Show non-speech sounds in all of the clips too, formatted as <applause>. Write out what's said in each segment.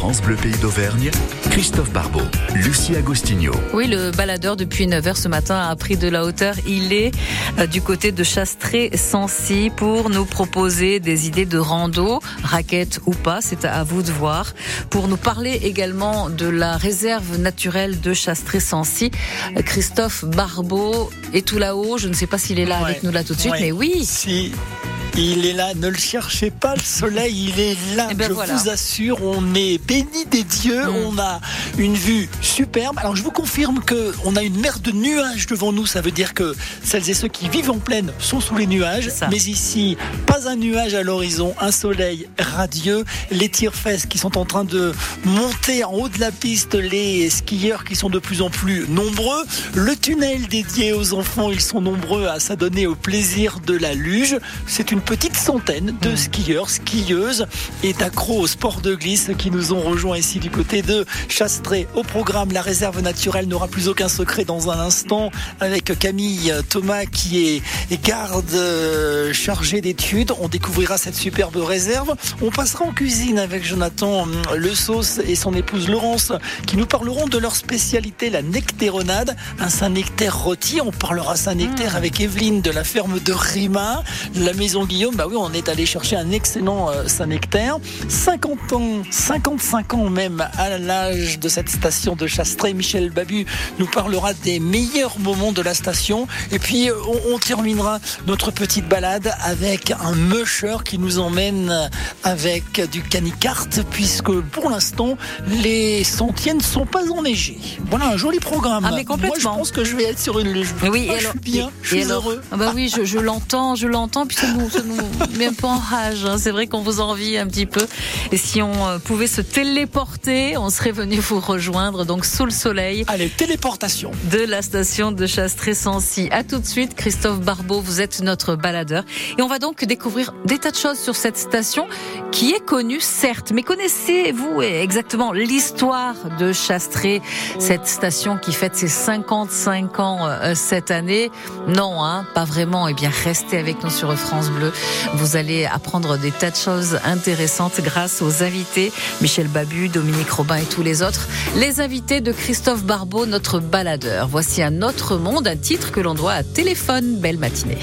France Bleu Pays d'Auvergne, Christophe Barbeau, Lucie Agostinho. Oui, le baladeur depuis 9h ce matin a pris de la hauteur. Il est euh, du côté de Chastré-Sancy pour nous proposer des idées de rando, raquettes ou pas, c'est à vous de voir. Pour nous parler également de la réserve naturelle de Chastré-Sancy, Christophe Barbeau est tout là-haut. Je ne sais pas s'il est là Ouais. avec nous là tout de suite, Ouais. mais oui. Si il est là, ne le cherchez pas, le soleil, il est là. Eh ben je voilà. vous assure, on est béni des dieux, Mm. on a une vue superbe. Alors je vous confirme que on a une mer de nuages devant nous, ça veut dire que celles et ceux qui vivent en plaine sont sous les nuages. Mais ici, pas un nuage à l'horizon, un soleil radieux. Les tire-fesses qui sont en train de monter en haut de la piste, les skieurs qui sont de plus en plus nombreux. Le tunnel dédié aux enfants, ils sont nombreux à s'adonner au plaisir de la luge. C'est une petite centaine de skieurs, skieuses et d'accros au sport de glisse qui nous ont rejoints ici du côté de Chastré. Au programme, la réserve naturelle n'aura plus aucun secret dans un instant avec Camille Thomas qui est garde euh, chargé d'études. On découvrira cette superbe réserve. On passera en cuisine avec Jonathan hum, Le Sauce et son épouse Laurence qui nous parleront de leur spécialité, la nectéronade, un Saint-Nectaire rôti. On parlera Saint-Nectaire avec Evelyne de la ferme de Rima, la maison Guillaume. Bah oui, on est allé chercher un excellent euh, Saint-Nectaire. 50 ans, 55 ans même à l'âge de cette station de Chastré. Michel Babu nous parlera des meilleurs moments de la station. Et puis, euh, on, on terminera notre petite balade avec un musher qui nous emmène avec du canicart, puisque pour l'instant, les sentiers ne sont pas enneigés. Voilà un joli programme. Ah, mais complètement. Moi, je pense que je vais être sur une luge. Oui, Moi, et je suis bien, je et suis heureux. Ah bah oui, je, je l'entends, je l'entends, puis ça nous, <laughs> nous <laughs> met un peu en rage. hein. C'est vrai qu'on vous envie un petit peu. Et si on euh, pouvait se téléporter, on serait venu vous rejoindre donc sous le soleil Allez, téléportation. de la station de Chastré-Sancy. À tout de suite, Christophe Barbeau, vous êtes notre baladeur. Et on va donc découvrir des tas de choses sur cette station qui est connue, certes. Mais connaissez-vous exactement l'histoire de Chastré, cette station qui fête ses 55 ans euh, cette année? Non, hein, pas vraiment. Eh bien, restez avec nous sur France Bleu. Vous allez apprendre des tas de choses intéressantes grâce aux invités. Michel Babu, Dominique Robin et tous les autres. Les invités de Christophe Barbeau, notre baladeur. Voici un autre monde, un titre que l'on doit à Téléphone. Belle matinée.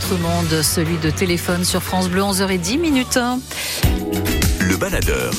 Votre monde, celui de téléphone sur France Bleu, 11h10 minutes. Le baladeur.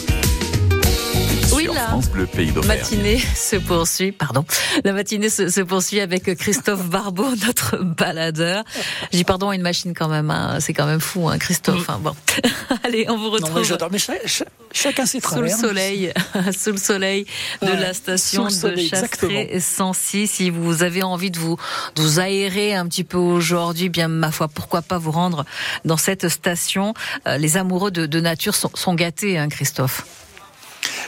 France Bleu Pays d'Auvergne. matinée se poursuit, pardon. La matinée se, se poursuit avec Christophe Barbeau, <laughs> notre baladeur. Je dis pardon à une machine quand même, hein. c'est quand même fou, hein, Christophe. hein. Bon, <laughs> allez, on vous Non, retrouve mais j'adore. Mais cha- cha- chacun ses sous le soleil, <laughs> sous le soleil de Ouais, la station soleil, de Chastré 106. Si vous avez envie de vous, de vous aérer un petit peu aujourd'hui, bien ma foi, pourquoi pas vous rendre dans cette station. Euh, les amoureux de, de nature sont, sont gâtés, hein, Christophe.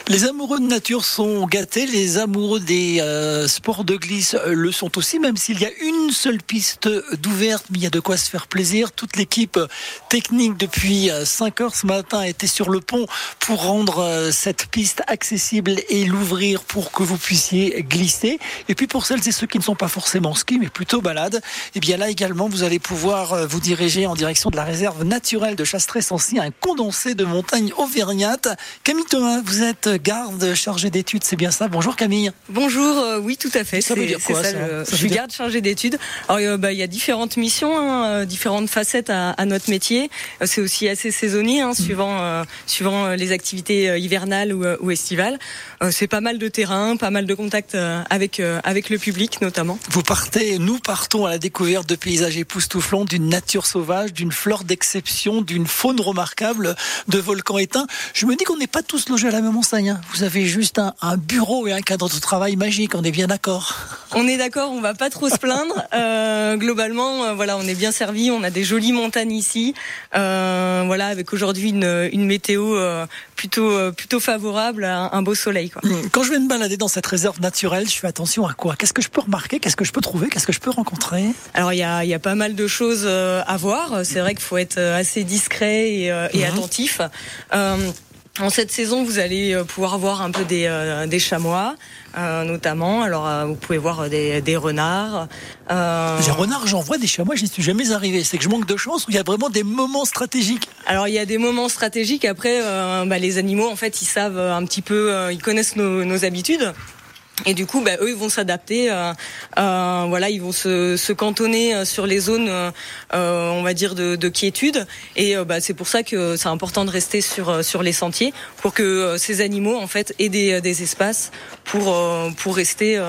Les amoureux de nature sont gâtés, les amoureux des euh, sports de glisse euh, le sont aussi, même s'il y a une seule piste d'ouverte, mais il y a de quoi se faire plaisir. Toute l'équipe euh, technique depuis 5 heures ce matin était sur le pont pour rendre euh, cette piste accessible et l'ouvrir pour que vous puissiez glisser. Et puis pour celles et ceux qui ne sont pas forcément ski, mais plutôt balade, et bien là également vous allez pouvoir euh, vous diriger en direction de la réserve naturelle de Chastré-Sancy, un condensé de montagne auvergnate. Camille Thomas, vous êtes garde chargée d'études, c'est bien ça Bonjour Camille. Bonjour, euh, oui tout à fait. Ça veut dire quoi, ça le- Ça Je suis dire- garde chargée d'études. Alors euh, bah, il y a différentes missions, hein, euh, différentes facettes à, à notre métier. Euh, C'est aussi assez saisonnier, hein, suivant euh, suivant les activités hivernales ou, ou estivales. C'est pas mal de terrain, pas mal de contacts avec avec le public notamment. Vous partez, nous partons à la découverte de paysages époustouflants, d'une nature sauvage, d'une flore d'exception, d'une faune remarquable, de volcans éteints. Je me dis qu'on n'est pas tous logés à la même enseigne. Hein. Vous avez juste un, un bureau et un cadre de travail magique, on est bien d'accord. On est d'accord, on va pas trop se plaindre. <laughs> Euh, globalement, euh, voilà, on est bien servi. On a des jolies montagnes ici. Euh, voilà, avec aujourd'hui une, une météo plutôt plutôt favorable, un, un beau soleil. Quoi. Quand je vais me balader dans cette réserve naturelle, je fais attention à quoi? Qu'est-ce que je peux remarquer? Qu'est-ce que je peux trouver? Qu'est-ce que je peux rencontrer? Alors il y a, il y a pas mal de choses à voir. C'est vrai qu'il faut être assez discret et, et Mhm. attentif. Euh, en cette saison, vous allez euh, pouvoir voir un peu des, euh, des chamois, euh, notamment. Alors, euh, vous pouvez voir des, des renards. Euh, J'ai renard, j'en vois des chamois, j'y suis jamais arrivé. C'est que je manque de chance ou il y a vraiment des moments stratégiques alors, il y a des moments stratégiques. Après, euh, bah, les animaux, en fait, ils savent un petit peu, euh, ils connaissent nos, nos habitudes. Et du coup, bah, eux, ils vont s'adapter. euh, euh, voilà, ils vont se, se cantonner euh, sur les zones, euh, euh, on va dire, de, de quiétude. Et euh, bah, c'est pour ça que c'est important de rester sur sur les sentiers pour que ces animaux, en fait, aient des, des espaces pour euh, pour rester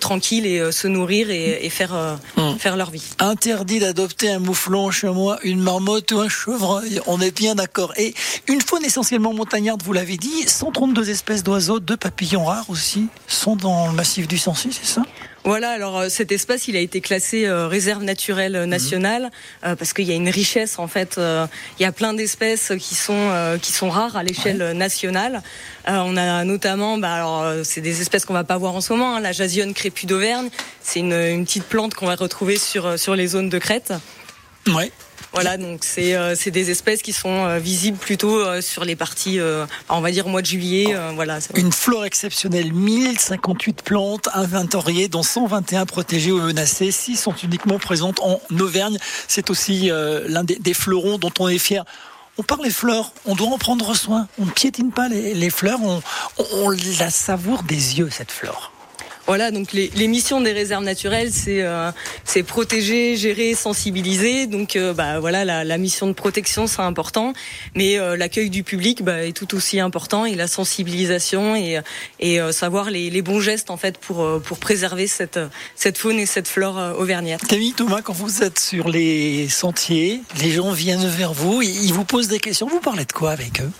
tranquilles et se nourrir et, et faire euh, Mm. faire leur vie. Interdit d'adopter un mouflon, un chamois, une marmotte ou un chevreuil. On est bien d'accord. Et une faune essentiellement montagnarde, vous l'avez dit, 132 espèces d'oiseaux, deux papillons rares aussi, sont dans le massif du Sancy, c'est ça? Voilà, alors euh, cet espace, il a été classé euh, réserve naturelle euh, nationale euh, parce qu'il y a une richesse en fait. euh, il y a plein d'espèces qui sont euh, qui sont rares à l'échelle nationale. Euh, on a notamment, bah, alors euh, c'est des espèces qu'on va pas voir en ce moment. hein, la jasionne crépue d'Auvergne, c'est une, une petite plante qu'on va retrouver sur sur les zones de crête. Ouais. Voilà, donc c'est euh, c'est des espèces qui sont euh, visibles plutôt euh, sur les parties, on va dire mois de juillet. voilà. Une flore exceptionnelle, 1058 plantes inventoriées, dont 121 protégées ou menacées. 6 sont uniquement présentes en Auvergne. C'est aussi l'un des, des fleurons dont on est fier. On parle des fleurs, on doit en prendre soin. On ne piétine pas les, les fleurs, on, on, on la savoure des yeux, cette flore. Voilà, donc les, les missions des réserves naturelles, c'est euh, c'est protéger, gérer, sensibiliser. Donc euh, bah voilà, la, la mission de protection c'est important, mais euh, l'accueil du public bah, est tout aussi important et la sensibilisation et et euh, savoir les, les bons gestes en fait pour euh, pour préserver cette cette faune et cette flore euh, auvergnate. Camille Thomas, quand vous êtes sur les sentiers, les gens viennent vers vous, ils vous posent des questions. Vous parlez de quoi avec eux?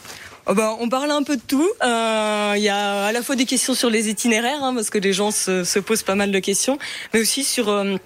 Oh bah, on parle un peu de tout. Euh, Il y a à la fois des questions sur les itinéraires, hein, parce que les gens se, se posent pas mal de questions, mais aussi sur euh,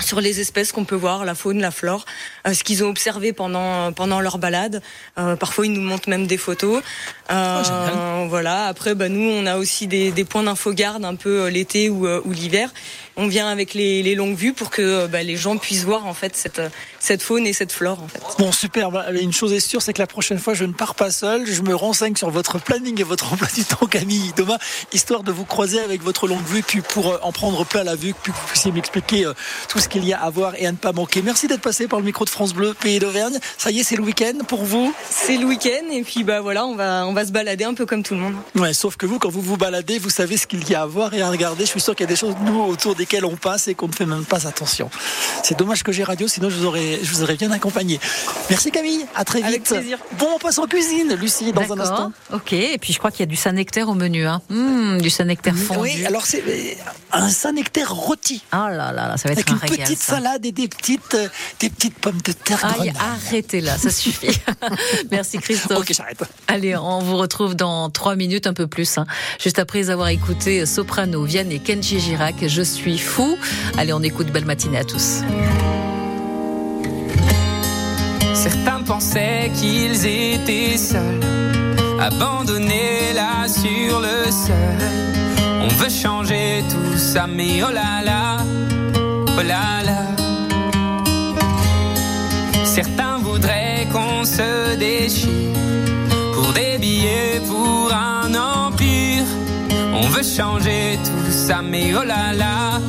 sur les espèces qu'on peut voir, la faune, la flore, euh, ce qu'ils ont observé pendant pendant leur balade. Euh, parfois, ils nous montrent même des photos. Euh, Oh, voilà. Après, bah, nous, on a aussi des, des points d'infogarde un peu l'été ou, euh, ou l'hiver. On vient avec les, les longues vues pour que euh, bah, les gens puissent voir en fait cette cette faune et cette flore. En fait. Bon, super. Bah, Une chose est sûre, c'est que la prochaine fois, je ne pars pas seul. Je me renseigne sur votre planning et votre emploi du temps, Camille Thomas, histoire de vous croiser avec votre longue vue, puis pour euh, en prendre plein la vue, puis que vous puissiez m'expliquer euh, tout ce qu'il y a à voir et à ne pas manquer. Merci d'être passé par le micro de France Bleu, Pays d'Auvergne. Ça y est, c'est le week-end pour vous? C'est le week-end et puis bah voilà, on va on va se balader un peu comme tout le monde. Ouais, sauf que vous, quand vous vous baladez, vous savez ce qu'il y a à voir et à regarder. Je suis sûr qu'il y a des choses, autour des desquels on passe et qu'on ne fait même pas attention. C'est dommage que j'ai radio, sinon je vous aurais, je vous aurais bien accompagné. Merci Camille, à très vite. Avec plaisir. Bon, on passe en cuisine, Lucie, dans un instant. Ok, et puis je crois qu'il y a du Saint-Nectaire au menu. Hein. Mmh, du Saint-Nectaire fondu. Oui, alors c'est euh, un Saint-Nectaire rôti. Ah là là là, ça va être Avec un une régal. petite ça. salade et des petites, euh, des petites pommes de terre Aïe, arrêtez là, ça suffit. <laughs> Merci Christophe. Ok, j'arrête. Allez, on vous retrouve dans trois minutes, un peu plus. hein. Juste après avoir écouté Soprano, Vianney, Kenji Girac, Je suis fou. Allez, on écoute Belle matinée à tous. Certains pensaient qu'ils étaient seuls, abandonnés là sur le sol. On veut changer tout ça, mais oh là là, oh là là. Certains voudraient qu'on se déchire pour des billets, pour un empire. On veut changer tout ça, mais oh là là,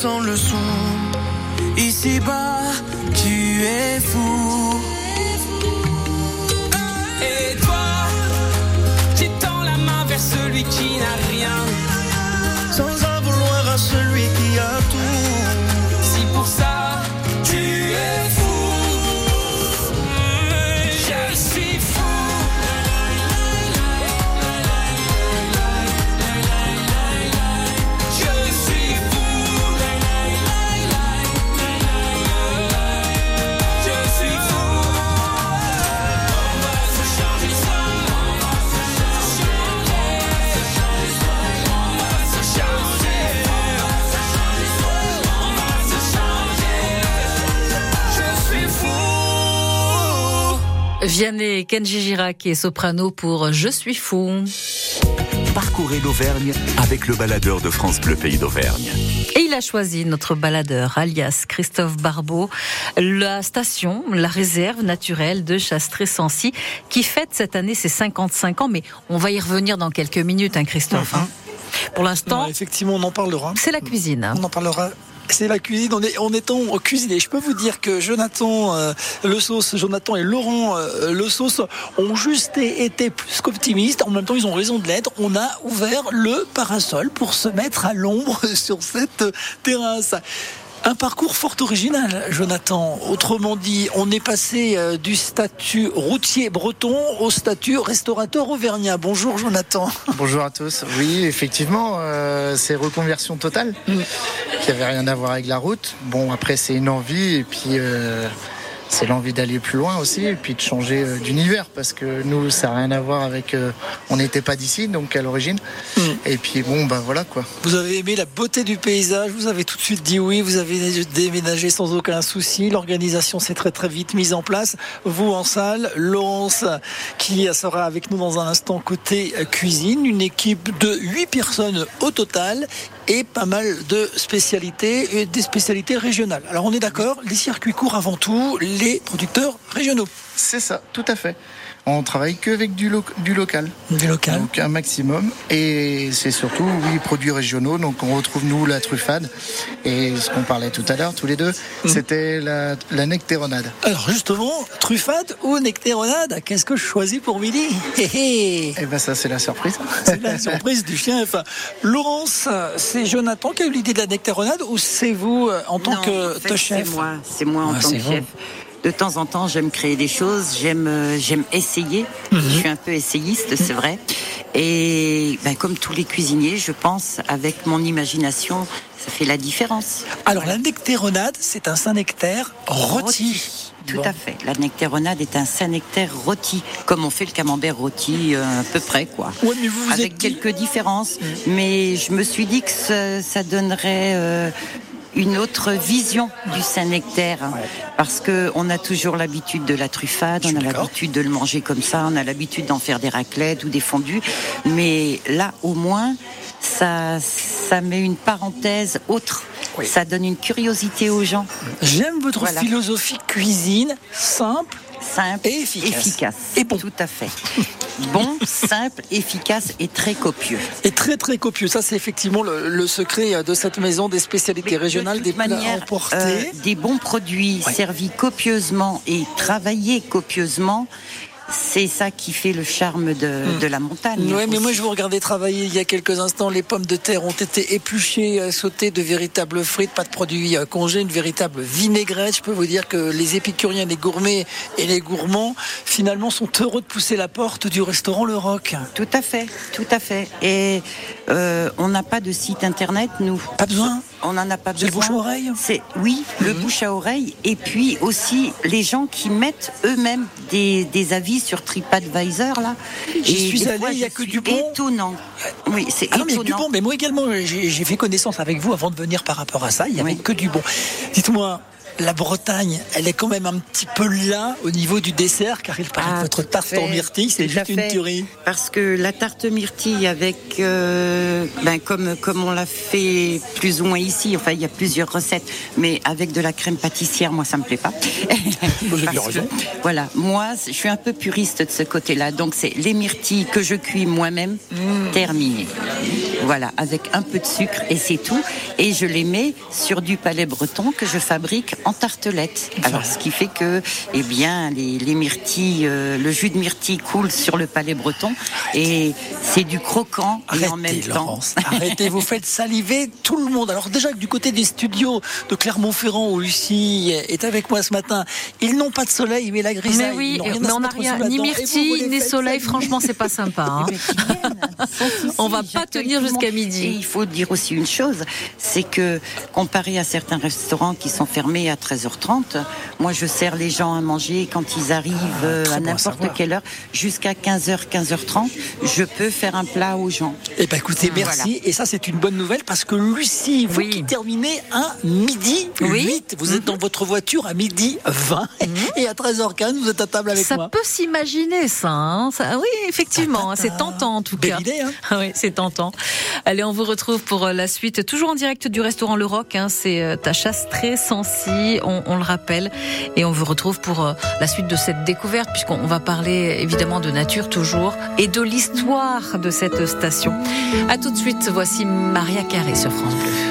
sans le sou Ici-bas, tu es Vianney, Kenji Girac et Soprano pour Je suis fou. Parcourez l'Auvergne avec le baladeur de France Bleu Pays d'Auvergne. Et il a choisi notre baladeur, alias Christophe Barbeau, la station, la réserve naturelle de Chastré-Sancy, qui fête cette année ses 55 ans, mais on va y revenir dans quelques minutes, hein, Christophe. hein. Pour l'instant, effectivement, on en parlera. c'est la cuisine. hein. On en parlera. C'est la cuisine. On est, en étant cuisiné. Je peux vous dire que Jonathan euh, Le Sauce, Jonathan et Laurent euh, Le Sauce ont juste été plus qu'optimistes. En même temps, ils ont raison de l'être. On a ouvert le parasol pour se mettre à l'ombre <laughs> sur cette terrasse. Un parcours fort original, Jonathan. Autrement dit, on est passé euh, du statut routier breton au statut restaurateur auvergnat. Bonjour, Jonathan. <laughs> Bonjour à tous. Oui, effectivement, euh, c'est reconversion totale, qui avait rien à voir avec la route. Bon, après, c'est une envie, et puis euh, c'est l'envie d'aller plus loin aussi, et puis de changer euh, d'univers, parce que nous, ça n'a rien à voir avec. euh, on n'était pas d'ici, donc à l'origine. Et puis bon, ben voilà quoi. Vous avez aimé la beauté du paysage, vous avez tout de suite dit oui, vous avez déménagé sans aucun souci, l'organisation s'est très très vite mise en place. Vous en salle, Laurence qui sera avec nous dans un instant côté euh, cuisine, une équipe de 8 personnes au total et pas mal de spécialités et des spécialités régionales. Alors on est d'accord, les circuits courts avant tout, les producteurs régionaux, C'est ça, tout à fait. On travaille que avec du, lo- du local. du local. Donc un maximum. Et c'est surtout, oui, produits régionaux. Donc on retrouve, nous, la truffade. Et ce qu'on parlait tout à l'heure, tous les deux, c'était la, la nectéronade. Alors justement, truffade ou nectéronade, qu'est-ce que je choisis pour midi Et ben ça, c'est la surprise. C'est la surprise du chien. Enfin, Laurence, c'est Jonathan qui a eu l'idée de la nectaronade ou c'est vous euh, en tant Non, que en fait, te chef C'est moi, c'est moi en Ah, tant que vous. chef. De temps en temps, j'aime créer des choses, j'aime euh, j'aime essayer. Mhm. Je suis un peu essayiste, c'est vrai. Et ben, comme tous les cuisiniers, je pense, avec mon imagination, ça fait la différence. Alors la nectaronade, c'est un Saint-Nectaire rôti. Tout Bon. à fait. La nectaronade est un Saint-Nectaire rôti, comme on fait le camembert rôti, euh, à peu près, quoi. Ouais, mais vous vous Avec êtes dit- quelques différences. Mais je me suis dit que ça, ça donnerait euh, une autre vision du Saint-Nectaire. Parce que on a toujours l'habitude de la truffade, on a l'habitude de le manger comme ça, on a l'habitude d'en faire des raclettes ou des fondus. Mais là, au moins, ça, ça met une parenthèse autre. Oui. Ça donne une curiosité aux gens. J'aime votre Voilà. philosophie cuisine, simple. simple, Et efficace. Et bon. Tout à fait. Bon, simple, efficace et très copieux. Et très très copieux. Ça, c'est effectivement le, le secret de cette maison des spécialités Mais régionales, de des toute plats manière, emportés. euh, des bons produits Ouais. servis copieusement et travaillés copieusement, c'est ça qui fait le charme de, de la montagne. Ouais, mais moi je vous regardais travailler il y a quelques instants. Les pommes de terre ont été épluchées, euh, sautées de véritables frites, pas de produits euh, congés, une véritable vinaigrette. Je peux vous dire que les épicuriens, les gourmets et les gourmands, finalement, sont heureux de pousser la porte du restaurant Le Roc. Tout à fait, tout à fait. Et euh, on n'a pas de site internet, nous. Pas besoin On n'en a pas C'est le besoin. bouche à oreille C'est oui, le bouche à oreille, et puis aussi les gens qui mettent eux-mêmes des, des avis sur TripAdvisor là. J'y suis allé, il y a que suis du bon. Étonnant. Oui, c'est Ah non, mais étonnant. que du bon. Mais moi également, j'ai fait connaissance avec vous avant de venir par rapport à ça. Il y avait Oui. que du bon. Dites-moi. La Bretagne, elle est quand même un petit peu là au niveau du dessert, car il paraît Ah, votre tarte en myrtille, c'est juste une tuerie. Parce que la tarte myrtille avec, euh, ben comme comme on l'a fait plus ou moins ici, enfin il y a plusieurs recettes, mais avec de la crème pâtissière, moi ça me plaît pas. <laughs> Bien raison. que, voilà, moi je suis un peu puriste de ce côté-là, donc c'est les myrtilles que je cuis moi-même, Mmh. terminées. Voilà, avec un peu de sucre et c'est tout. Et je les mets sur du palais breton que je fabrique en tartelette. Alors, ce qui fait que, eh bien, les, les myrtilles, euh, le jus de myrtille coule sur le palais breton et c'est du croquant et en même Arrêtez, temps. Laurence. Arrêtez, vous faites saliver tout le monde. Alors déjà, du côté des studios de Clermont-Ferrand, où Lucie est avec moi ce matin, ils n'ont pas de soleil, mais la grisaille. Mais oui, mais on n'a rien, ni myrtille, ni soleil. saliver. Franchement, c'est pas sympa. hein. Eh <laughs> souci, On va pas tenir jusqu'à midi. Et il faut dire aussi une chose, c'est que comparé à certains restaurants qui sont fermés à 13h30, moi je sers les gens à manger quand ils arrivent euh, très à n'importe quelle heure, jusqu'à 15h, 15h30, je peux faire un plat aux gens. Eh ben écoutez, merci. Et ça, c'est une bonne nouvelle parce que Lucie, vous Oui. qui terminez à midi Oui. 8, vous êtes dans votre voiture à midi 20 et à 13h15, vous êtes à table avec Ça moi. peut s'imaginer, ça, hein. Ça- Oui, effectivement, c'est tentant en tout Belle cas. idée, hein. Ah <laughs> oui, c'est tentant. Allez, on vous retrouve pour euh, la suite, toujours en direct du restaurant Le Roc. Hein, c'est euh, ta chasse on, le rappelle, et on vous retrouve pour euh, la suite de cette découverte, puisqu'on va parler évidemment de nature toujours et de l'histoire de cette station. À tout de suite. Voici Maria Carré sur France Bleu.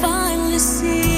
finally see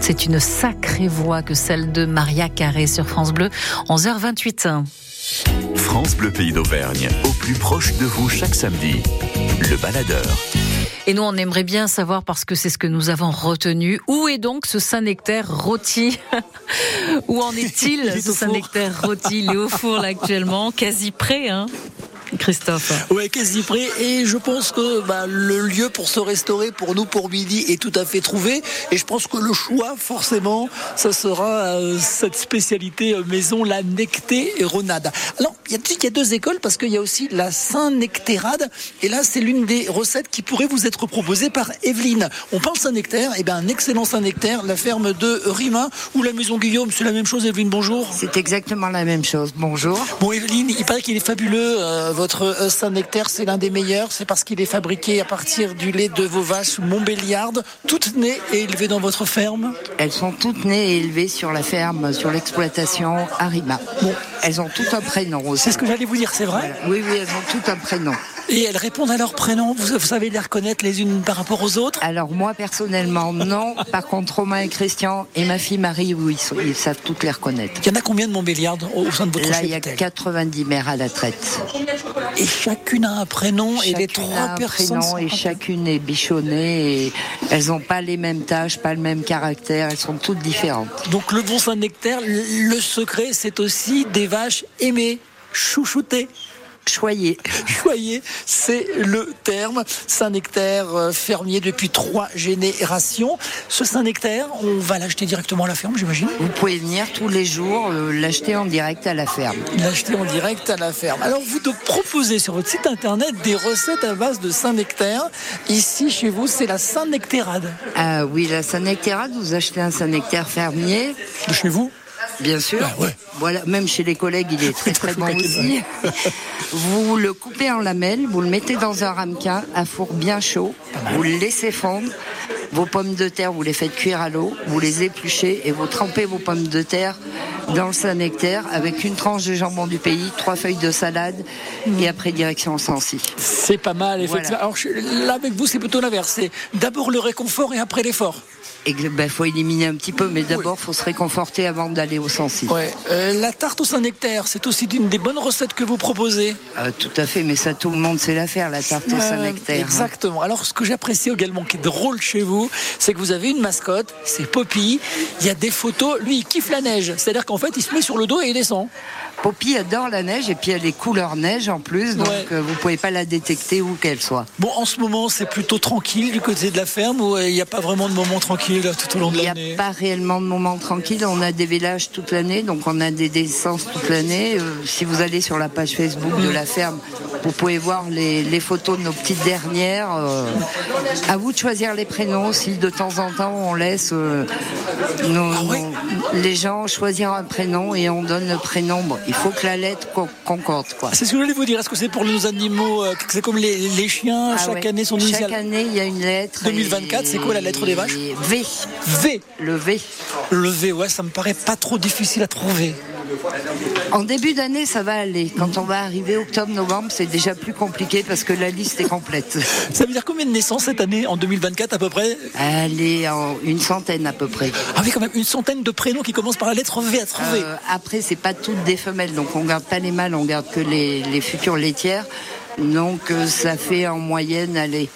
c'est une sacrée voix que celle de Maria Carré sur France Bleu, 11h28. France Bleu Pays d'Auvergne, au plus proche de vous chaque samedi. Le baladeur. Et nous, on aimerait bien savoir, parce que c'est ce que nous avons retenu, où est donc ce Saint-Nectaire rôti <laughs> Où en est-il, <laughs> Il est ce. Saint-Nectaire rôti? Il est au four, là, actuellement, quasi prêt, hein Christophe. Ouais, quasi prêt. Et je pense que bah, le lieu pour se restaurer pour nous pour midi est tout à fait trouvé. Et je pense que le choix, forcément, ça sera euh, cette spécialité euh, maison, la necté et ronade. Alors, il y, a, il y a deux écoles parce qu'il y a aussi la Saint-Nectérade. Et là, c'est l'une des recettes qui pourrait vous être proposée par Evelyne. On pense Saint-Nectaire, et bien un excellent Saint-Nectaire, la ferme de Rimain ou la maison Guillaume. C'est la même chose, Evelyne, bonjour. C'est exactement la même chose. Bonjour. Bon, Evelyne, il paraît qu'il est fabuleux. euh, votre euh, Saint-Nectaire, c'est l'un des meilleurs. C'est parce qu'il est fabriqué à partir du lait de vos vaches Montbéliardes, toutes nées et élevées dans votre ferme. Elles sont toutes nées et élevées sur la ferme, sur l'exploitation Arima. Bon. Elles ont tout un prénom aussi. C'est ce que j'allais vous dire, c'est vrai Voilà. Oui, oui, elles ont tout un prénom. Et elles répondent à leur prénom. Vous, vous savez les reconnaître les unes par rapport aux autres Alors moi personnellement non. Par contre Romain et Christian et ma fille Marie, oui, ils, sont- ils savent toutes les reconnaître. Il y en a combien de Montbéliardes au sein de votre Là il y a cheptel 90 mères à la traite. Et chacune a un prénom et les trois personnes. prénom et chacune est bichonnée et elles n'ont pas les mêmes tâches, pas le même caractère, elles sont toutes différentes. Donc le bon Saint-Nectaire, le le secret, c'est aussi des vaches aimées, chouchoutées. Choyées. <laughs> Choyées, c'est le terme. Saint-Nectaire, euh, fermier depuis trois générations. Ce Saint-Nectaire, on va l'acheter directement à la ferme, j'imagine Vous pouvez venir tous les jours euh, l'acheter en direct à la ferme. L'acheter en direct à la ferme. Alors vous de proposer sur votre site internet des recettes à base de Saint-Nectaire. Ici, chez vous, c'est la Saint-Nectairade. Ah oui, la Saint-Nectairade, vous achetez un Saint-Nectaire fermier. De chez vous Bien sûr. Ah ouais. Voilà, même chez les collègues, il est très très bon <laughs> aussi. Vous le coupez en lamelles, vous le mettez dans un ramequin à four bien chaud, vous le laissez fondre. Vos pommes de terre, vous les faites cuire à l'eau, vous les épluchez et vous trempez vos pommes de terre dans le Saint-Nectaire avec une tranche de jambon du pays, trois feuilles de salade et après direction Sancy. C'est pas mal, effectivement. Voilà. Alors là, avec vous, c'est plutôt l'inverse. C'est d'abord le réconfort et après l'effort. Et il ben, faut éliminer un petit peu, mais d'abord, faut se réconforter avant d'aller au Sancy. Ouais. Euh, la tarte au Saint-Nectaire, c'est aussi une des bonnes recettes que vous proposez? Euh, tout à fait, mais ça, tout le monde sait la faire, la tarte au Saint-Nectaire. hein. Exactement. Alors, ce que j'apprécie également, qui est drôle chez vous, c'est que vous avez une mascotte, c'est Poppy. Il y a des photos. Lui, il kiffe la neige. C'est-à-dire qu'en fait, il se met sur le dos et il descend. Poppy adore la neige et puis elle est couleur neige en plus, donc Ouais. euh, vous pouvez pas la détecter où qu'elle soit. Bon, en ce moment, c'est plutôt tranquille du côté de la ferme ou euh, il n'y a pas vraiment de moment tranquille tout au long de Il n'y l'année? a pas réellement de moment tranquille. On a des vélages toute l'année, donc on a des descenses toute l'année. Euh, si vous allez sur la page Facebook de la ferme, vous pouvez voir les, les photos de nos petites dernières. Euh, à vous de choisir les prénoms. Si de temps en temps on laisse euh, nos- Ah nos- les gens choisir un prénom et on donne le prénom. Bon, il faut que la lettre co- concorde, quoi. C'est ce que j'allais vous dire. Est-ce que c'est pour nos animaux euh, C'est comme les, les chiens, Ah chaque ouais. année son Chaque initial année, il y a une lettre. 2024, c'est quoi la lettre des vaches? V. V. Le V. Le V, ouais, ça me paraît pas trop difficile à trouver. En début d'année, ça va aller. Quand on va arriver octobre-novembre, c'est déjà plus compliqué parce que la liste est complète. Ça veut dire combien de naissances cette année, en 2024 à peu près? Allez, en une centaine à peu près. Ah oui, quand même, une centaine de prénoms qui commencent par la lettre V à trouver. Euh, après, c'est pas toutes des femelles, donc on garde pas les mâles, on garde que les, les futures laitières. Donc euh, ça fait en moyenne, allez,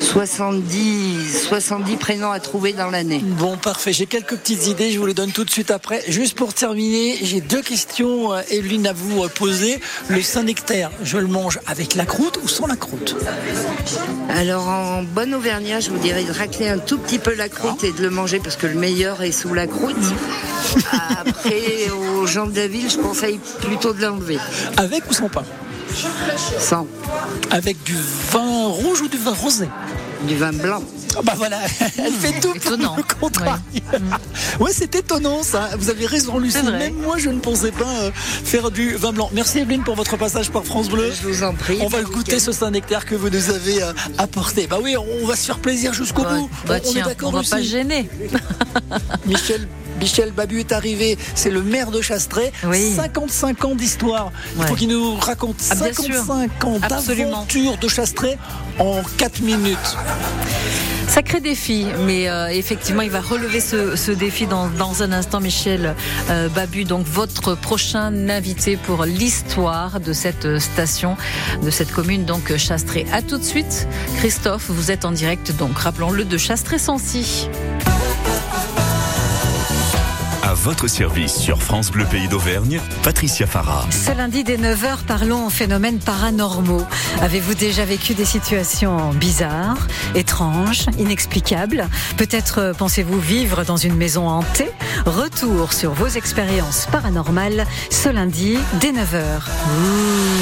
70, 70 prénoms à trouver dans l'année. Bon, parfait. J'ai quelques petites idées. Je vous les donne tout de suite après. Juste pour terminer, j'ai deux questions, euh, Evelyne, à vous euh, poser. Le Saint-Nectaire, je le mange avec la croûte ou sans la croûte? Alors en bon auvergnat, je vous dirais de racler un tout petit peu la croûte et de le manger parce que le meilleur est sous la croûte. <laughs> Après, aux gens de la ville, je conseille plutôt de l'enlever. Avec ou sans pain? Sans Avec du vin rouge ou du vin rosé du vin blanc. Ah Bah voilà, <laughs> elle fait tout Étonnant. le contraire. Ouais, c'est étonnant ça. Vous avez raison, Lucie. Même moi, je ne pensais pas euh, faire du vin blanc. Merci Evelyne pour votre passage par France Bleu. Je vous en prie. On va goûter ce Saint-Nectaire que vous nous avez euh, apporté. Bah oui, on va se faire plaisir jusqu'au Ouais. bout. Bah on, on est on d'accord va aussi. pas gêner. Michel. Michel Babu est arrivé, c'est le maire de Chastret. Oui. 55 ans d'histoire. Il faut qu'il nous raconte Ah, bien sûr. 55 ans Absolument. d'aventure de Chastret en 4 minutes. Sacré défi, mais euh, effectivement, il va relever ce, ce défi dans, dans un instant, Michel euh, Babu, donc votre prochain invité pour l'histoire de cette station, de cette commune, donc Chastré. À tout de suite, Christophe, vous êtes en direct, donc rappelons-le, de Chastré-Sancy. Votre service sur France Bleu Pays d'Auvergne, Patricia Farah. Ce lundi dès 9h, parlons phénomènes paranormaux. Avez-vous déjà vécu des situations bizarres, étranges, inexplicables? Peut-être euh, pensez-vous vivre dans une maison hantée? Retour sur vos expériences paranormales ce lundi dès 9h. Comment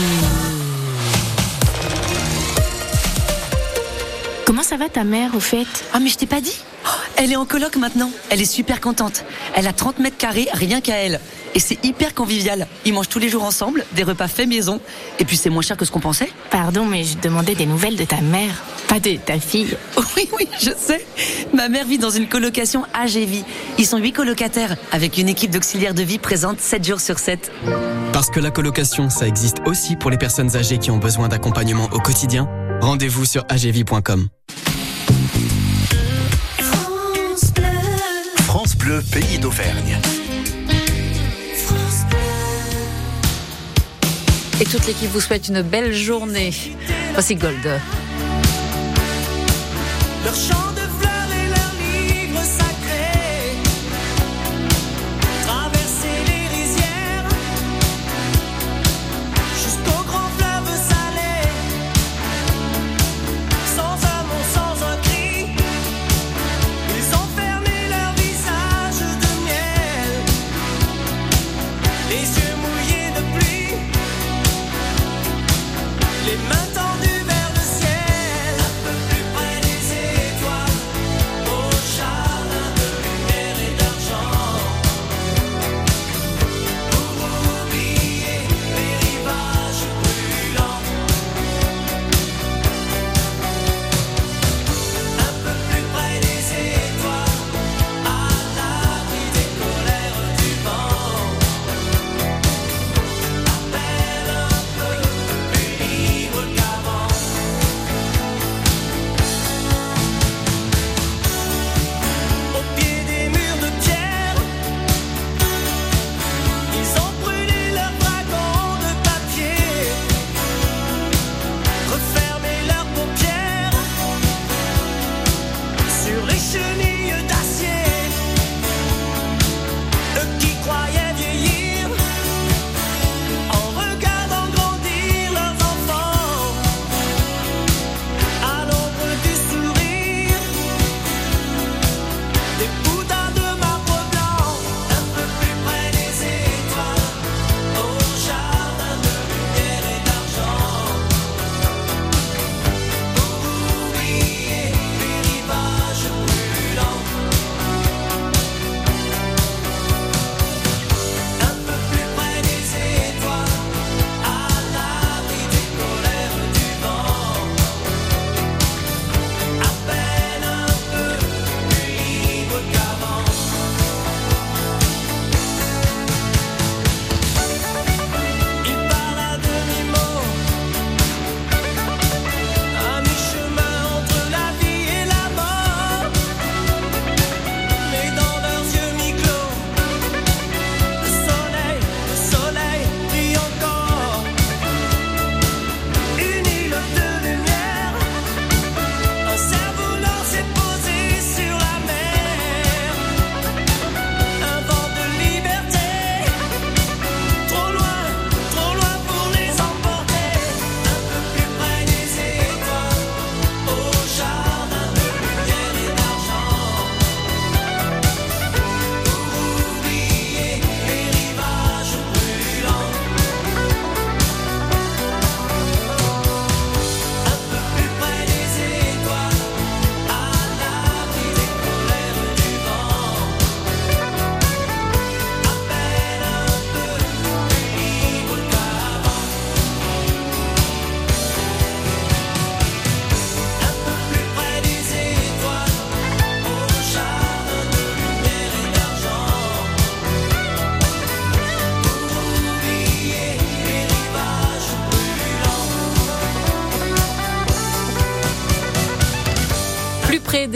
ça va ta mère au fait? Ah mais je t'ai pas dit Oh, Elle est en coloc maintenant. Elle est super contente. Elle a 30 mètres carrés rien qu'à elle. Et c'est hyper convivial. Ils mangent tous les jours ensemble, des repas faits maison. Et puis c'est moins cher que ce qu'on pensait. Pardon, mais je demandais des nouvelles de ta mère. Pas de ta fille. <laughs> Oui, oui, je sais. Ma mère vit dans une colocation AGV. Ils sont huit colocataires, avec une équipe d'auxiliaires de vie présente 7 jours sur 7. Parce que la colocation, ça existe aussi pour les personnes âgées qui ont besoin d'accompagnement au quotidien. Rendez-vous sur agv.com. France Bleu, pays d'Auvergne. Et toute l'équipe vous souhaite une belle journée. Voici Gold.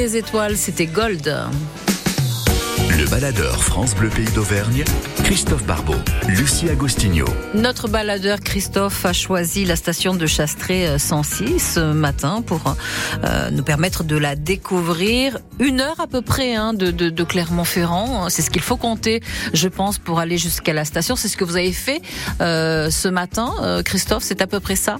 Des étoiles, c'était Gold. Le baladeur France Bleu, pays d'Auvergne, Christophe Barbeau, Lucie Agostinho. Notre baladeur Christophe a choisi la station de Chastré-Sancy ce matin pour euh, nous permettre de la découvrir. Une heure à peu près hein, de, de, de Clermont-Ferrand, c'est ce qu'il faut compter, je pense, pour aller jusqu'à la station. C'est ce que vous avez fait euh, ce matin, euh, Christophe, c'est à peu près ça?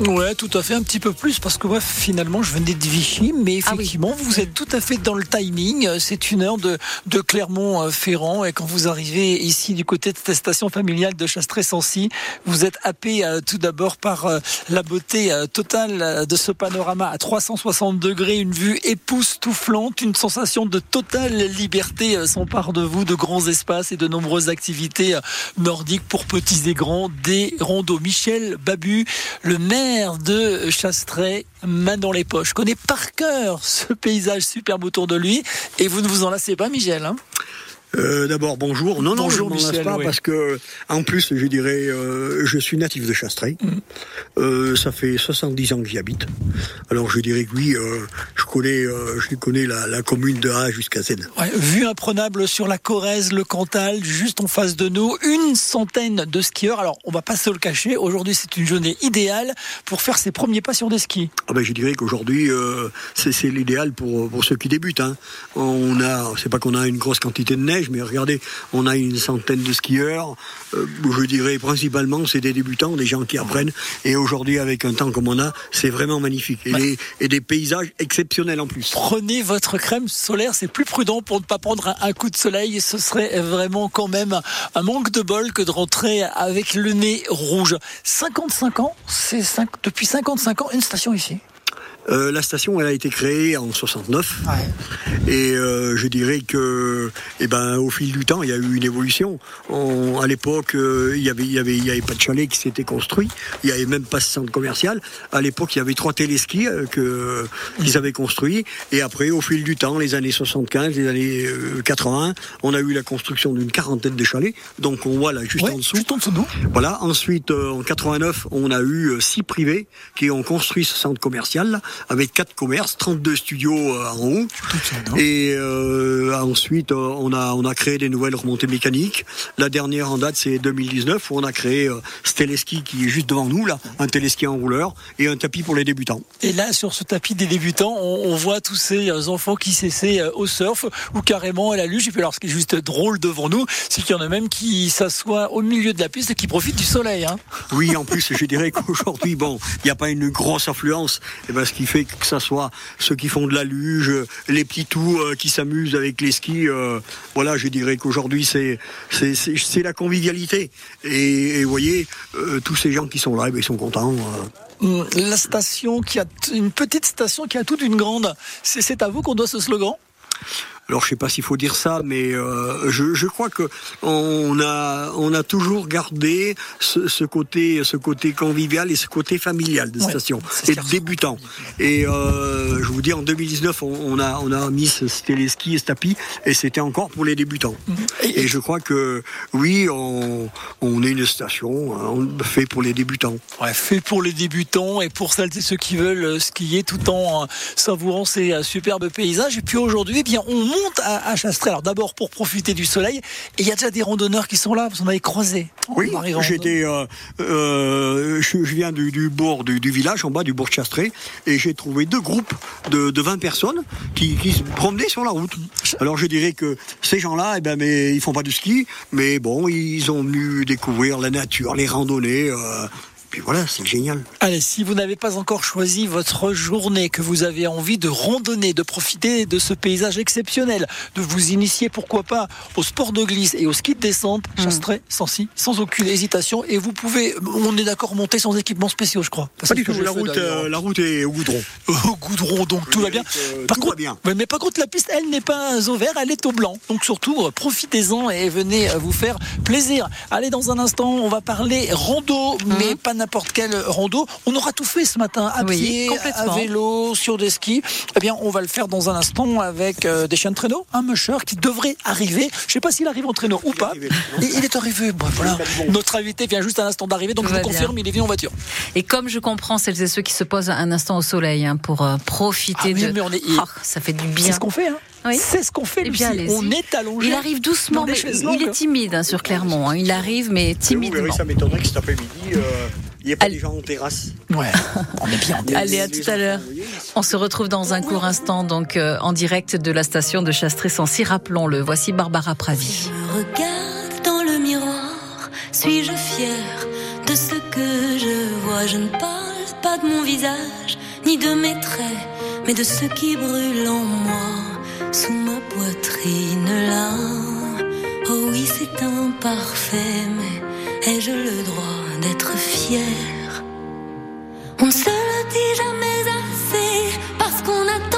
Ouais, tout à fait, un petit peu plus, parce que moi, finalement, je venais de Vichy, mais effectivement, vous êtes tout à fait dans le timing. C'est une heure de, de Clermont-Ferrand, et quand vous arrivez ici du côté de cette station familiale de Chastré-Sancy, vous êtes happé euh, tout d'abord par euh, la beauté euh, totale euh, de ce panorama à 360 degrés, une vue époustouflante, une sensation de totale liberté euh, s'empare de vous, de grands espaces et de nombreuses activités euh, nordiques pour petits et grands, des rondeaux. Michel Babu, le maire maire de Chastret, main dans les poches, connaît par cœur ce paysage superbe autour de lui. Et vous ne vous en lassez pas, Michel hein Euh, D'abord, bonjour. Non, non, Bonjour, je m'en Michel, pas oui. parce que, en plus, je dirais, euh, je suis natif de Chastray. Mm. Euh, ça fait 70 ans que j'y habite. Alors, je dirais que oui, je connais, je connais la, la commune de A jusqu'à Z. Ouais, vue imprenable sur la Corrèze, le Cantal, juste en face de nous, une centaine de skieurs. Alors, on va pas se le cacher, aujourd'hui c'est une journée idéale pour faire ses premiers pas sur des skis. Ah ben, je dirais qu'aujourd'hui, c'est c'est l'idéal pour, pour ceux qui débutent. Hein. On a, c'est pas qu'on a une grosse quantité de neige, mais regardez, on a une centaine de skieurs. Euh, je dirais principalement, c'est des débutants, des gens qui apprennent. Et aujourd'hui, avec un temps comme on a, c'est vraiment magnifique. Et, des, et des paysages exceptionnels en plus. Prenez votre crème solaire, c'est plus prudent pour ne pas prendre un, un coup de soleil. Ce serait vraiment quand même un manque de bol que de rentrer avec le nez rouge. 55 ans, c'est depuis 55 ans une station ici. Euh, la station, elle a été créée en 69. Et euh, je dirais que, eh ben, au fil du temps, il y a eu une évolution. On- à l'époque, euh, il y avait, il y avait, il y avait pas de chalet qui s'était construit. Il y avait même pas de centre commercial. À l'époque, il y avait trois téléskis euh, que qu'ils avaient construits. Et après, au fil du temps, les années 75, les années euh, 80, on a eu la construction d'une quarantaine de chalets. Donc, on voit là juste en dessous. Voilà. Ensuite, euh, en 89, on a eu six privés qui ont construit ce centre commercial avec quatre commerces, 32 studios euh, en haut. Et euh, ensuite, euh, on a on a créé des nouvelles remontées mécaniques. La dernière en date, c'est 2019 où on a créé euh, ce téléski qui est juste devant nous là, un téléski en rouleur et un tapis pour les débutants. Et là, sur ce tapis des débutants, on, on voit tous ces enfants qui s'essaient au surf ou carrément à la luge. Et puis alors, ce qui est juste drôle devant nous, c'est qu'il y en a même qui s'assoient au milieu de la piste et qui profitent du soleil. Hein. Oui, en plus, je dirais qu'aujourd'hui, bon, il n'y a pas une grosse affluence. Et ben, ce qui fait que ça soit ceux qui font de la luge, les petits tout euh, qui s'amusent avec les skis. euh, voilà, je dirais qu'aujourd'hui, c'est la convivialité. Et, vous voyez, euh, tous ces gens qui sont là, eh ben, ils sont contents. Hum, La station qui a une petite station qui a toute une grande. C'est à vous qu'on doit ce slogan? Alors je sais pas s'il faut dire ça, mais euh, je, je crois que on a on a toujours gardé ce, ce côté ce côté convivial et ce côté familial de Ouais, station c'est et de débutant. Et euh, je vous dis en 2019 on, on a on a mis ce ce téléski et ce tapis et c'était encore pour les débutants. Et, je crois que oui on on est une station hein, on fait pour les débutants. Ouais, fait pour les débutants et pour celles et ceux qui veulent euh, skier tout en savourant ces superbes paysages. Et puis aujourd'hui, eh bien, on monte à, à Chastret. Alors d'abord pour profiter du soleil. Et il y a déjà des randonneurs qui sont là. Vous en avez croisé. Oui, j'étais, euh, euh, je, je viens du, du bord du, du village, en bas du bourg de Chastré, et j'ai trouvé deux groupes de, de 20 personnes qui, qui se promenaient sur la route. Alors je dirais que ces gens-là, eh ben, mais ils font pas de ski, mais bon, ils ont venu découvrir la nature, les randonnées. euh, puis voilà, c'est génial. Allez, si vous n'avez pas encore choisi votre journée, que vous avez envie de randonner, de profiter de ce paysage exceptionnel, de vous initier, pourquoi pas, au sport de glisse et au ski de descente, Chastret, sans si, sans aucune hésitation. Et vous pouvez, on est d'accord, monter sans équipements spéciaux, je crois. Pas du tout, la route, d'ailleurs. euh, la route est au goudron. <laughs> Au goudron, donc tout va bien. Par contre, mais par contre, la piste, elle n'est pas au vert, elle est au blanc. Donc surtout, euh, profitez-en et venez euh, vous faire plaisir. Allez, dans un instant, on va parler rando, mais pas n'importe quel rando. On aura tout fait ce matin, à Oui, pied, à vélo, sur des skis. Eh bien, on va le faire dans un instant avec euh, des chiens de traîneau, un musher qui devrait arriver. Je sais pas s'il arrive en traîneau ou pas. Et il est arrivé. Bon, voilà. Notre invité vient juste à l'instant d'arriver, donc Tout je vous bien. confirme, il est venu en voiture. Et comme je comprends celles et ceux qui se posent un instant au soleil hein, pour euh, profiter Ah oui, de. mais on est- Oh, ça fait du bien. C'est ce qu'on fait, hein. Oui. C'est ce qu'on fait, Eh bien, Lucie. On est allongé. Il arrive doucement, mais il est timide hein, sur Clermont. hein. Il arrive, mais timidement. verrez, ça m'étonnerait que cet après-midi, euh, il n'y ait pas des gens en terrasse. Ouais, <laughs> on est bien. Allez, à tout à l'heure. On se retrouve dans un court instant, donc euh, en direct de la station de Chastret-Sancy. Rappelons-le. Voici Barbara Pravi. Regarde dans le miroir, suis-je fière de ce que je vois? Je ne parle pas de mon visage, ni de mes traits, mais de ce qui brûle en moi, sous ma poitrine là. Oh oui, c'est imparfait, mais ai-je le droit d'être fière On se le dit jamais assez, parce qu'on attend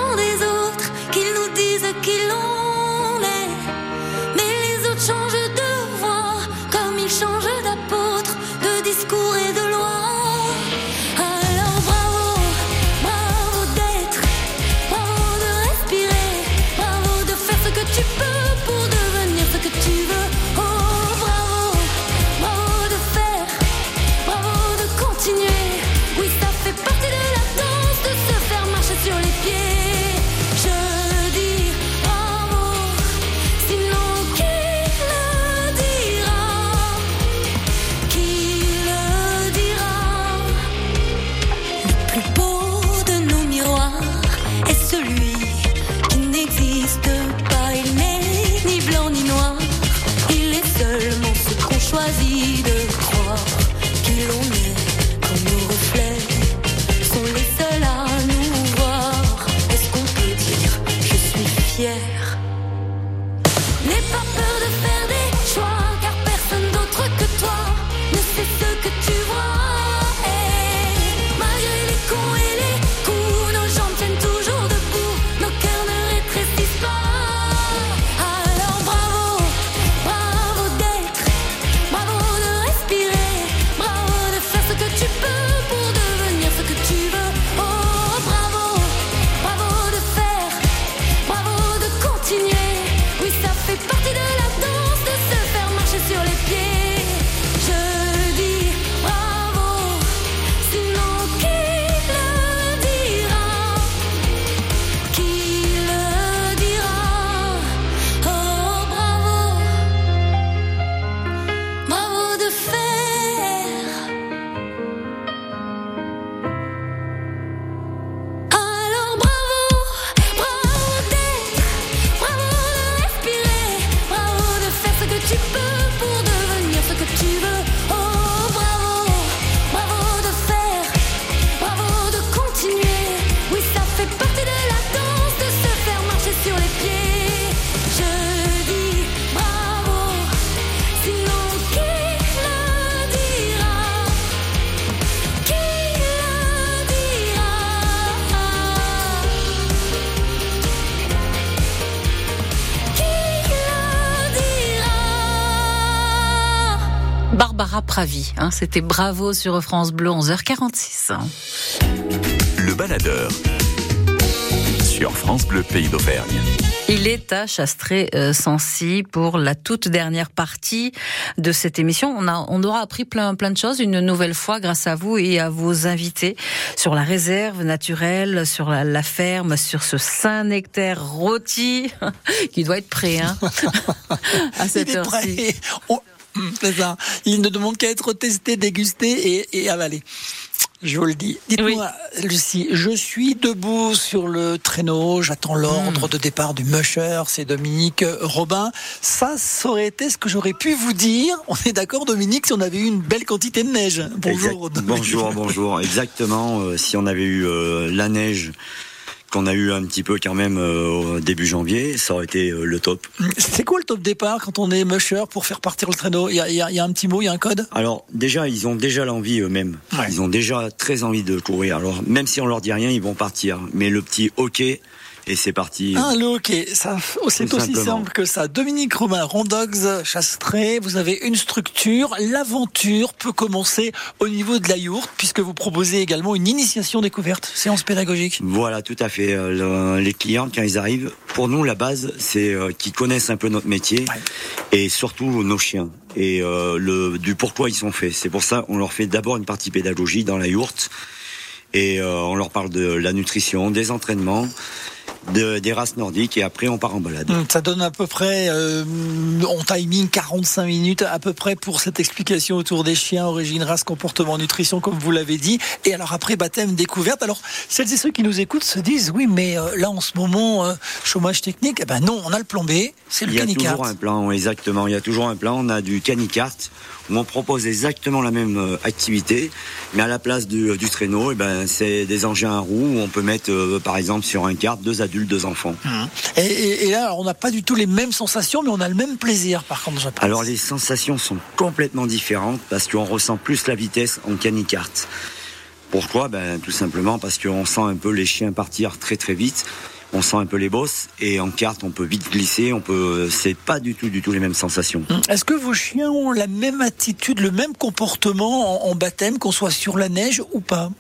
C'était bravo sur France Bleu 11h46. Le baladeur. Sur France Bleu Pays d'Auvergne. Il est à Chastré-Sancy pour la toute dernière partie de cette émission. On, a, on aura appris plein, plein de choses une nouvelle fois grâce à vous et à vos invités sur la réserve naturelle, sur la, la ferme, sur ce Saint-Nectaire rôti <laughs> qui doit être prêt hein, <laughs> à cette heure-ci. <laughs> C'est ça. Il ne demande qu'à être testé, dégusté et, et avalé. Je vous le dis. Dites-moi, Lucie, je suis debout sur le traîneau, j'attends l'ordre de départ du musher, c'est Dominique Robin. Ça, ça aurait été ce que j'aurais pu vous dire. On est d'accord, Dominique, si on avait eu une belle quantité de neige. Bonjour. Exact- bonjour, bonjour. Exactement. euh, si on avait eu euh, la neige qu'on a eu un petit peu quand même euh, au début janvier, ça aurait été euh, le top. C'est quoi le top départ quand on est musher pour faire partir le traîneau? Il y a, y y un petit mot, il y a un code? Alors déjà, ils ont déjà l'envie eux-mêmes. Ils ont déjà très envie de courir. Alors même si on leur dit rien, ils vont partir. Mais le petit hockey et c'est parti. Ah, le hockey, ça, oh, c'est aussi simplement. simple que ça. Dominique Romain, Rondogs, Chastré, vous avez une structure. L'aventure peut commencer au niveau de la yourte, puisque vous proposez également une initiation découverte, séance pédagogique. Voilà, tout à fait. Euh, le- les clients, quand ils arrivent, pour nous, la base, c'est euh, qu'ils connaissent un peu notre métier et surtout nos chiens et euh, le, du pourquoi ils sont faits. C'est pour ça on leur fait d'abord une partie pédagogie dans la yourte et on leur parle de la nutrition, des entraînements, de- des races nordiques et après on part en balade. Hum, Ça donne à peu près, euh, en timing, 45 minutes à peu près pour cette explication autour des chiens, origine, race, comportement, nutrition, comme vous l'avez dit. Et alors après, baptême, découverte. Alors, celles et ceux qui nous écoutent se disent, oui, mais euh, là, en ce moment, euh, chômage technique, eh ben non, on a le plan B, c'est le Il y a canicart. toujours un plan, exactement. Il y a toujours un plan. On a du canicart où on propose exactement la même activité, mais à la place du, du traîneau, eh ben, c'est des engins à roues où on peut mettre, par exemple, sur un kart, deux adultes, deux enfants. Hum. Et, et- et là, alors, on n'a pas du tout les mêmes sensations, mais on a le même plaisir, par contre, je pense. Alors les sensations sont complètement différentes parce qu'on ressent plus la vitesse en canicart. Pourquoi? Ben, Tout simplement parce qu'on sent un peu les chiens partir très très vite. On sent un peu les bosses et en carte on peut vite glisser. On peut, c'est pas du tout du tout les mêmes sensations. Hum. Est-ce que vos chiens ont la même attitude, le même comportement en, en baptême, qu'on soit sur la neige ou pas?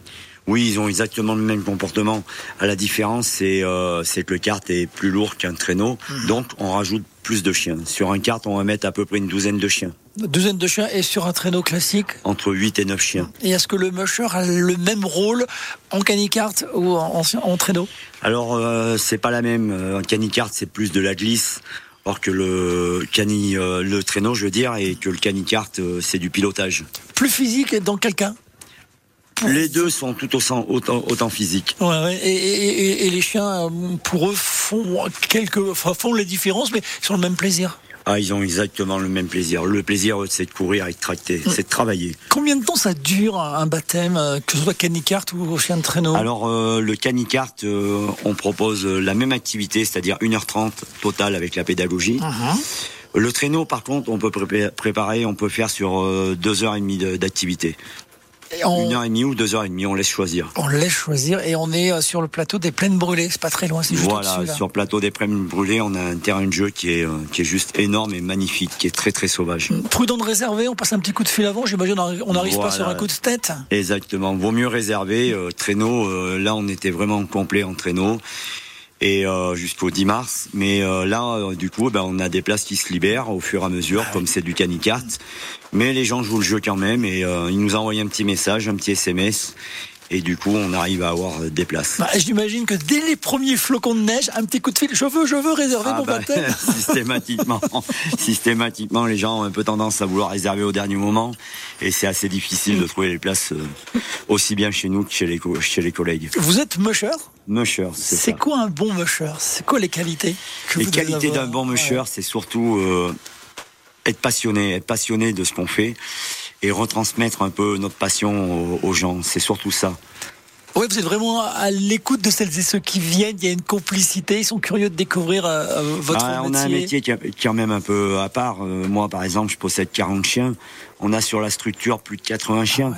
Oui, ils ont exactement le même comportement. À la différence, c'est euh, que le kart est plus lourd qu'un traîneau, donc on rajoute plus de chiens. Sur un kart, on va mettre à peu près une douzaine de chiens, Une douzaine de chiens et sur un traîneau classique entre 8 et 9 chiens. Et est-ce que le musher a le même rôle en canicart ou en, en- en traîneau? Alors, euh, c'est pas la même. Euh, Un canicart, c'est plus de la glisse. Or que le cani, euh, le traîneau, je veux dire, et que le canicart, euh, c'est du pilotage. Plus physique dans quel cas Les deux sont tout autant, autant, autant physiques. Ouais, ouais. Et, et- et- et les chiens, euh, pour eux, font quelques, enfin, font les différences, mais ils ont le même plaisir. Ah, ils ont exactement le même plaisir. Le plaisir, c'est de courir et de tracter, c'est de travailler. Combien de temps ça dure un baptême, euh, que ce soit canicart ou chien de traîneau? Alors, euh, le canicart, euh, on propose la même activité, c'est-à-dire 1h30 total avec la pédagogie. Mhm. Le traîneau, par contre, on peut pré- préparer, on peut faire sur euh, deux heures et demie de- d'activité. Et on- Une heure et demie ou deux heures et demie, on laisse choisir. On laisse choisir et on est euh, sur le plateau des plaines brûlées. C'est pas très loin, c'est juste Voilà, là. sur plateau des Prêmes brûlés, on a un terrain de jeu qui est, euh, qui est juste énorme et magnifique, qui est très très sauvage. Prudent de réserver, on passe un petit coup de fil avant. J'imagine on arri- on n'arrive pas sur un coup de tête. Exactement, vaut mieux réserver. euh, traîneau, euh, là on était vraiment complet en traîneau. Et euh, jusqu'au 10 mars. Mais euh, là, euh, du coup, ben, on a des places qui se libèrent au fur et à mesure, comme c'est du canicart. Mais les gens jouent le jeu quand même et ils nous ont envoyé un petit message, un petit SMS. Et du coup, on arrive à avoir euh, des places. Bah, J'imagine que dès les premiers flocons de neige, un petit coup de fil. Je veux, je veux réserver Ah mon bah, baptême. <laughs> systématiquement, systématiquement, les gens ont un peu tendance à vouloir réserver au dernier moment, et c'est assez difficile de trouver les places euh, aussi bien chez nous que chez les, co- chez les collègues. Vous êtes musher Musher, c'est C'est quoi un bon musher C'est quoi les qualités que Les vous qualités d'un bon musher, c'est surtout euh, être passionné, être passionné de ce qu'on fait et retransmettre un peu notre passion aux, aux gens. C'est surtout ça. Oui, vous êtes vraiment à l'écoute de celles et ceux qui viennent. Il y a une complicité. Ils sont curieux de découvrir euh, euh, votre Ah, on a un métier qui est quand même un peu à part. Euh, moi, par exemple, je possède 40 chiens. On a sur la structure plus de 80 chiens.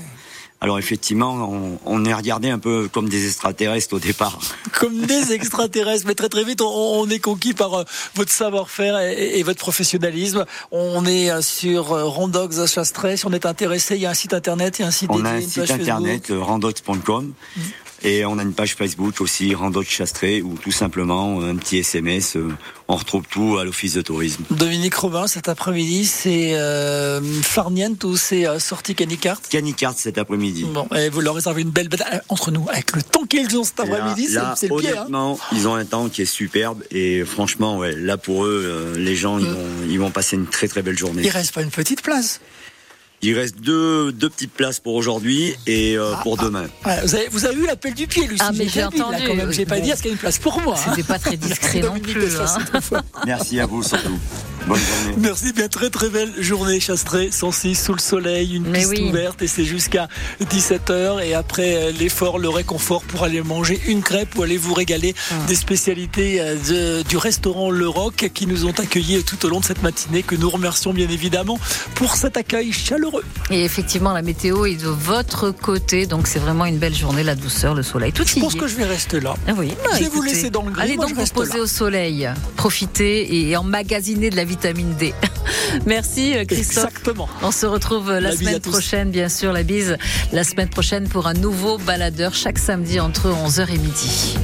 Alors effectivement, on, on est regardé un peu comme des extraterrestres au départ. <laughs> Comme des extraterrestres, mais très très vite, on, on est conquis par euh, votre savoir-faire et, et votre professionnalisme. On est euh, sur euh, Chastret. Si on est intéressé, il y a un site internet, il y a un site On dédié, a un site internet randox.com et on a une page Facebook aussi Randox Chastré ou tout simplement euh, un petit SMS. euh, On retrouve tout à l'office de tourisme. Dominique Robin, cet après-midi, c'est euh, Farniente ou c'est euh, sorti Canicart? Canicart cet après-midi. Bon, et vous leur réservez une belle euh, entre nous, avec le temps qu'ils ont cet après-midi, c'est le pied. Hein. honnêtement, ils ont un temps qui est superbe et franchement, ouais, là pour eux, euh, les gens, ils, Mm. vont, ils vont passer une très très belle journée. Il reste pas une petite place. Il reste deux, deux petites places pour aujourd'hui et euh, pour demain. Ouais, vous, avez, vous avez eu l'appel du pied, Lucie. Ah, mais j'ai là, entendu. quand même. J'ai pas Bon. dit, est-ce qu'il y a une place pour moi hein C'était pas très discret non plus. Hein. Merci à vous surtout. Bonne journée. Merci, bien très très belle journée Chastré, 106 sous le soleil, une Mais piste oui. ouverte et c'est jusqu'à 17h et après euh, l'effort, le réconfort pour aller manger une crêpe ou aller vous régaler Ah. des spécialités euh, de- du restaurant Le Roc qui nous ont accueillis tout au long de cette matinée que nous remercions bien évidemment pour cet accueil chaleureux. Et effectivement, la météo est de votre côté, donc c'est vraiment une belle journée, la douceur, le soleil, tout Je y pense est. que je vais rester là. Ah oui, Je vais vous laisser dans le gris, Allez moi, donc je vous poser au soleil, profiter et emmagasiner de la vitamine D. <laughs> Merci euh, Christophe. Exactement. On se retrouve euh, la, La semaine prochaine, bien sûr, la bise, la semaine prochaine pour un nouveau baladeur chaque samedi entre 11h et midi.